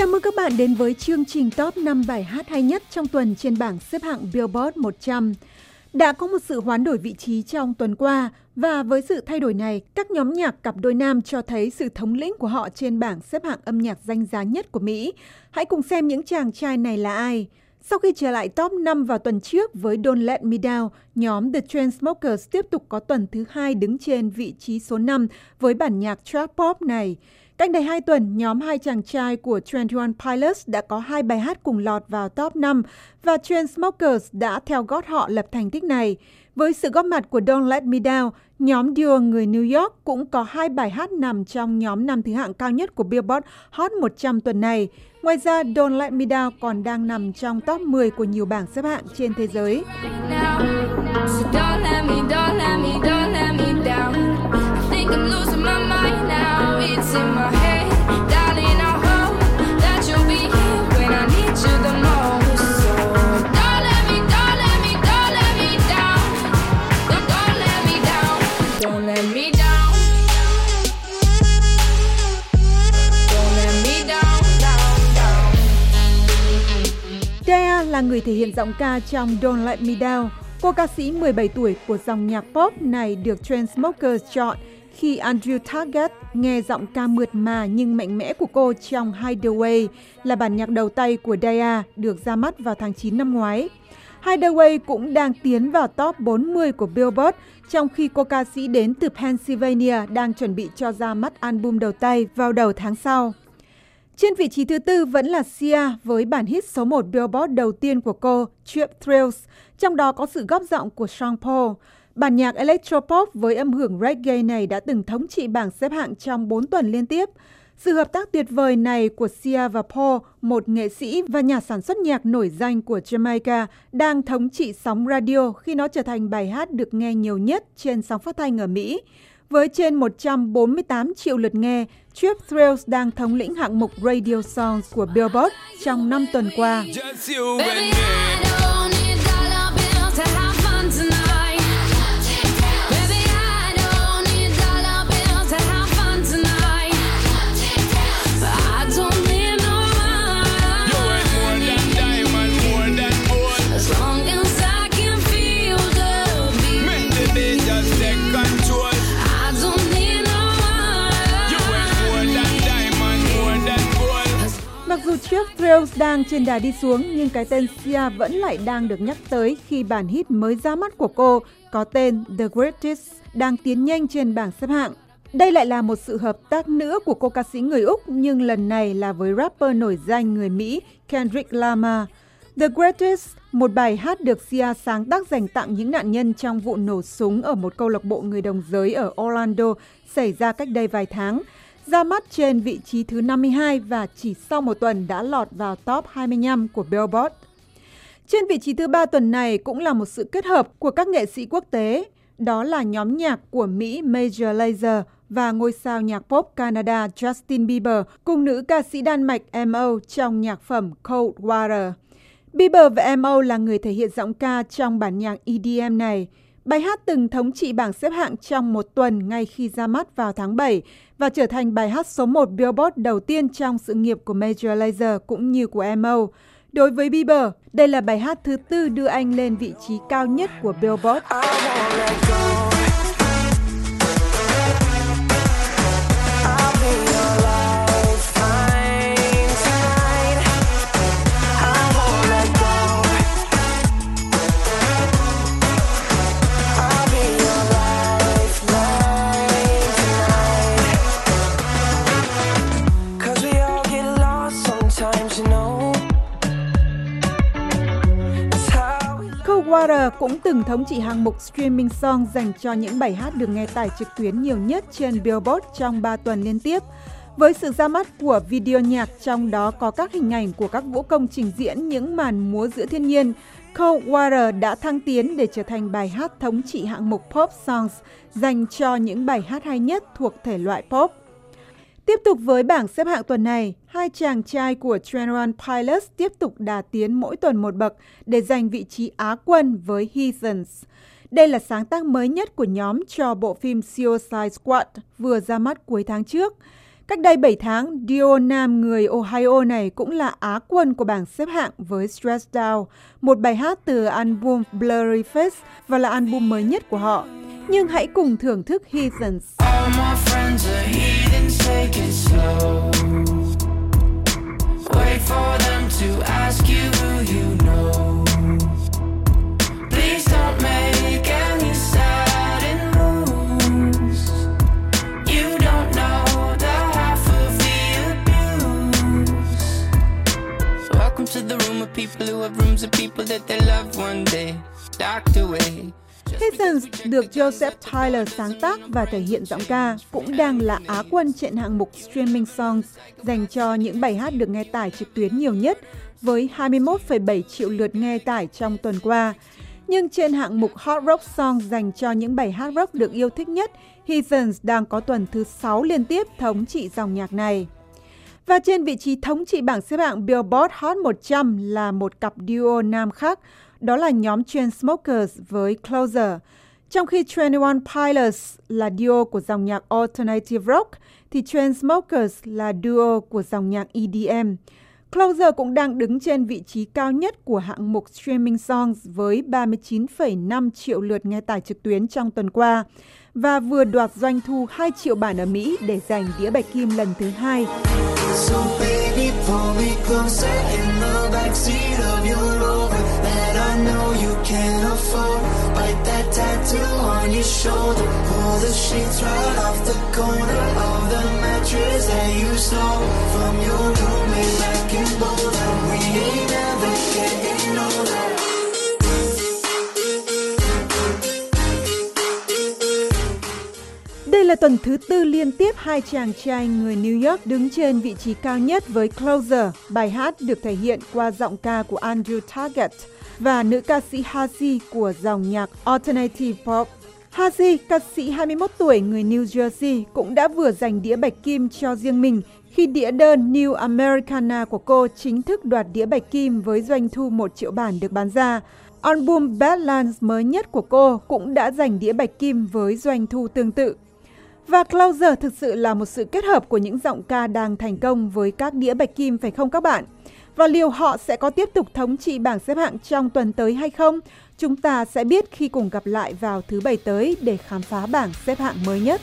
Chào mừng các bạn đến với chương trình top 5 bài hát hay nhất trong tuần trên bảng xếp hạng Billboard 100. Đã có một sự hoán đổi vị trí trong tuần qua và với sự thay đổi này, các nhóm nhạc cặp đôi nam cho thấy sự thống lĩnh của họ trên bảng xếp hạng âm nhạc danh giá nhất của Mỹ. Hãy cùng xem những chàng trai này là ai. Sau khi trở lại top 5 vào tuần trước với Don't Let Me Down, nhóm The Chainsmokers tiếp tục có tuần thứ hai đứng trên vị trí số 5 với bản nhạc trap pop này. Cách đây hai tuần, nhóm hai chàng trai của 21 Pilots đã có hai bài hát cùng lọt vào top 5 và Chainsmokers đã theo gót họ lập thành tích này. Với sự góp mặt của Don't Let Me Down, nhóm duo người New York cũng có hai bài hát nằm trong nhóm năm thứ hạng cao nhất của Billboard Hot 100 tuần này. Ngoài ra, Don't Let Me Down còn đang nằm trong top 10 của nhiều bảng xếp hạng trên thế giới. in my người thể hiện giọng ca trong Don't Let Me Down. Cô ca sĩ 17 tuổi của dòng nhạc pop này được Transmokers chọn khi Andrew Target nghe giọng ca mượt mà nhưng mạnh mẽ của cô trong Hideaway là bản nhạc đầu tay của Daya được ra mắt vào tháng 9 năm ngoái. Hideaway cũng đang tiến vào top 40 của Billboard trong khi cô ca sĩ đến từ Pennsylvania đang chuẩn bị cho ra mắt album đầu tay vào đầu tháng sau. Trên vị trí thứ tư vẫn là Sia với bản hit số 1 Billboard đầu tiên của cô, Trip Thrills, trong đó có sự góp giọng của Sean Paul. Bản nhạc electropop với âm hưởng reggae này đã từng thống trị bảng xếp hạng trong 4 tuần liên tiếp. Sự hợp tác tuyệt vời này của Sia và Paul, một nghệ sĩ và nhà sản xuất nhạc nổi danh của Jamaica, đang thống trị sóng radio khi nó trở thành bài hát được nghe nhiều nhất trên sóng phát thanh ở Mỹ. Với trên 148 triệu lượt nghe, Trip Thrills đang thống lĩnh hạng mục Radio Songs của Billboard trong 5 tuần qua. Mặc Rose đang trên đà đi xuống nhưng cái tên Sia vẫn lại đang được nhắc tới khi bản hit mới ra mắt của cô có tên The Greatest đang tiến nhanh trên bảng xếp hạng. Đây lại là một sự hợp tác nữa của cô ca sĩ người Úc nhưng lần này là với rapper nổi danh người Mỹ Kendrick Lamar. The Greatest, một bài hát được Sia sáng tác dành tặng những nạn nhân trong vụ nổ súng ở một câu lạc bộ người đồng giới ở Orlando xảy ra cách đây vài tháng ra mắt trên vị trí thứ 52 và chỉ sau một tuần đã lọt vào top 25 của Billboard. Trên vị trí thứ ba tuần này cũng là một sự kết hợp của các nghệ sĩ quốc tế, đó là nhóm nhạc của Mỹ Major Lazer và ngôi sao nhạc pop Canada Justin Bieber cùng nữ ca sĩ Đan Mạch Mo trong nhạc phẩm Cold Water. Bieber và Mo là người thể hiện giọng ca trong bản nhạc EDM này. Bài hát từng thống trị bảng xếp hạng trong một tuần ngay khi ra mắt vào tháng 7 và trở thành bài hát số 1 Billboard đầu tiên trong sự nghiệp của Major Lazer cũng như của Mo. Đối với Bieber, đây là bài hát thứ tư đưa anh lên vị trí cao nhất của Billboard. Water cũng từng thống trị hạng mục streaming song dành cho những bài hát được nghe tải trực tuyến nhiều nhất trên Billboard trong 3 tuần liên tiếp. Với sự ra mắt của video nhạc trong đó có các hình ảnh của các vũ công trình diễn những màn múa giữa thiên nhiên, Cold Water đã thăng tiến để trở thành bài hát thống trị hạng mục Pop Songs dành cho những bài hát hay nhất thuộc thể loại pop. Tiếp tục với bảng xếp hạng tuần này, hai chàng trai của 21 Pilots tiếp tục đà tiến mỗi tuần một bậc để giành vị trí Á quân với Heathens. Đây là sáng tác mới nhất của nhóm cho bộ phim Suicide Squad vừa ra mắt cuối tháng trước. Cách đây 7 tháng, Dio nam người Ohio này cũng là Á quân của bảng xếp hạng với Stress Down, một bài hát từ album Blurry Face và là album mới nhất của họ. Nhưng hãy cùng thưởng thức Heathens. All my friends are heathens, take it slow. Wait for them to ask you who you know. Please don't make any sudden moves. You don't know the half of the abuse. Welcome to the room of people who have rooms of people that they love one day. Docked away. Heathens được Joseph Tyler sáng tác và thể hiện giọng ca cũng đang là Á quân trên hạng mục Streaming Songs dành cho những bài hát được nghe tải trực tuyến nhiều nhất với 21,7 triệu lượt nghe tải trong tuần qua. Nhưng trên hạng mục Hot Rock Songs dành cho những bài hát rock được yêu thích nhất, Heathens đang có tuần thứ 6 liên tiếp thống trị dòng nhạc này. Và trên vị trí thống trị bảng xếp hạng Billboard Hot 100 là một cặp duo nam khác, đó là nhóm Chainsmokers với Closer. Trong khi 21 Pilots là duo của dòng nhạc Alternative Rock, thì Chainsmokers là duo của dòng nhạc EDM. Closer cũng đang đứng trên vị trí cao nhất của hạng mục Streaming Songs với 39,5 triệu lượt nghe tải trực tuyến trong tuần qua và vừa đoạt doanh thu 2 triệu bản ở Mỹ để giành đĩa bạch kim lần thứ hai. So baby, know you can't afford. Bite that tattoo on your shoulder. Pull the sheets right off the corner Of the mattress that you stole. From your roommate back in Boulder We ain't never getting older. Đây là tuần thứ tư liên tiếp hai chàng trai người New York đứng trên vị trí cao nhất với Closer, bài hát được thể hiện qua giọng ca của Andrew Target và nữ ca sĩ Halsey của dòng nhạc Alternative Pop. Halsey, ca sĩ 21 tuổi người New Jersey, cũng đã vừa giành đĩa bạch kim cho riêng mình khi đĩa đơn New Americana của cô chính thức đoạt đĩa bạch kim với doanh thu 1 triệu bản được bán ra. Album Badlands mới nhất của cô cũng đã giành đĩa bạch kim với doanh thu tương tự. Và Closer thực sự là một sự kết hợp của những giọng ca đang thành công với các đĩa bạch kim phải không các bạn? Và liệu họ sẽ có tiếp tục thống trị bảng xếp hạng trong tuần tới hay không? Chúng ta sẽ biết khi cùng gặp lại vào thứ bảy tới để khám phá bảng xếp hạng mới nhất.